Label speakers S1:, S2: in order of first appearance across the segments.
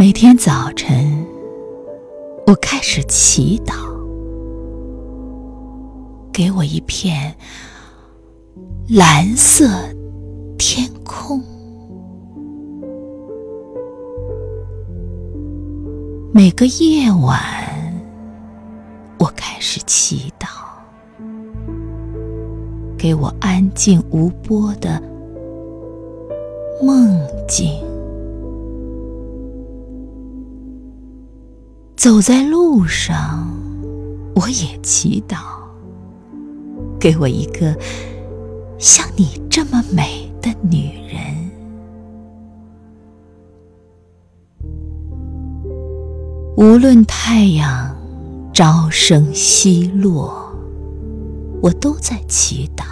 S1: 每天早晨，我开始祈祷，给我一片蓝色天空。每个夜晚，我开始祈祷，给我安静无波的梦境。走在路上，我也祈祷，给我一个像你这么美的女人。无论太阳朝升西落，我都在祈祷，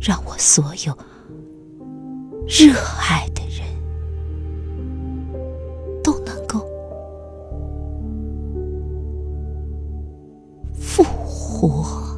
S1: 让我所有热爱我。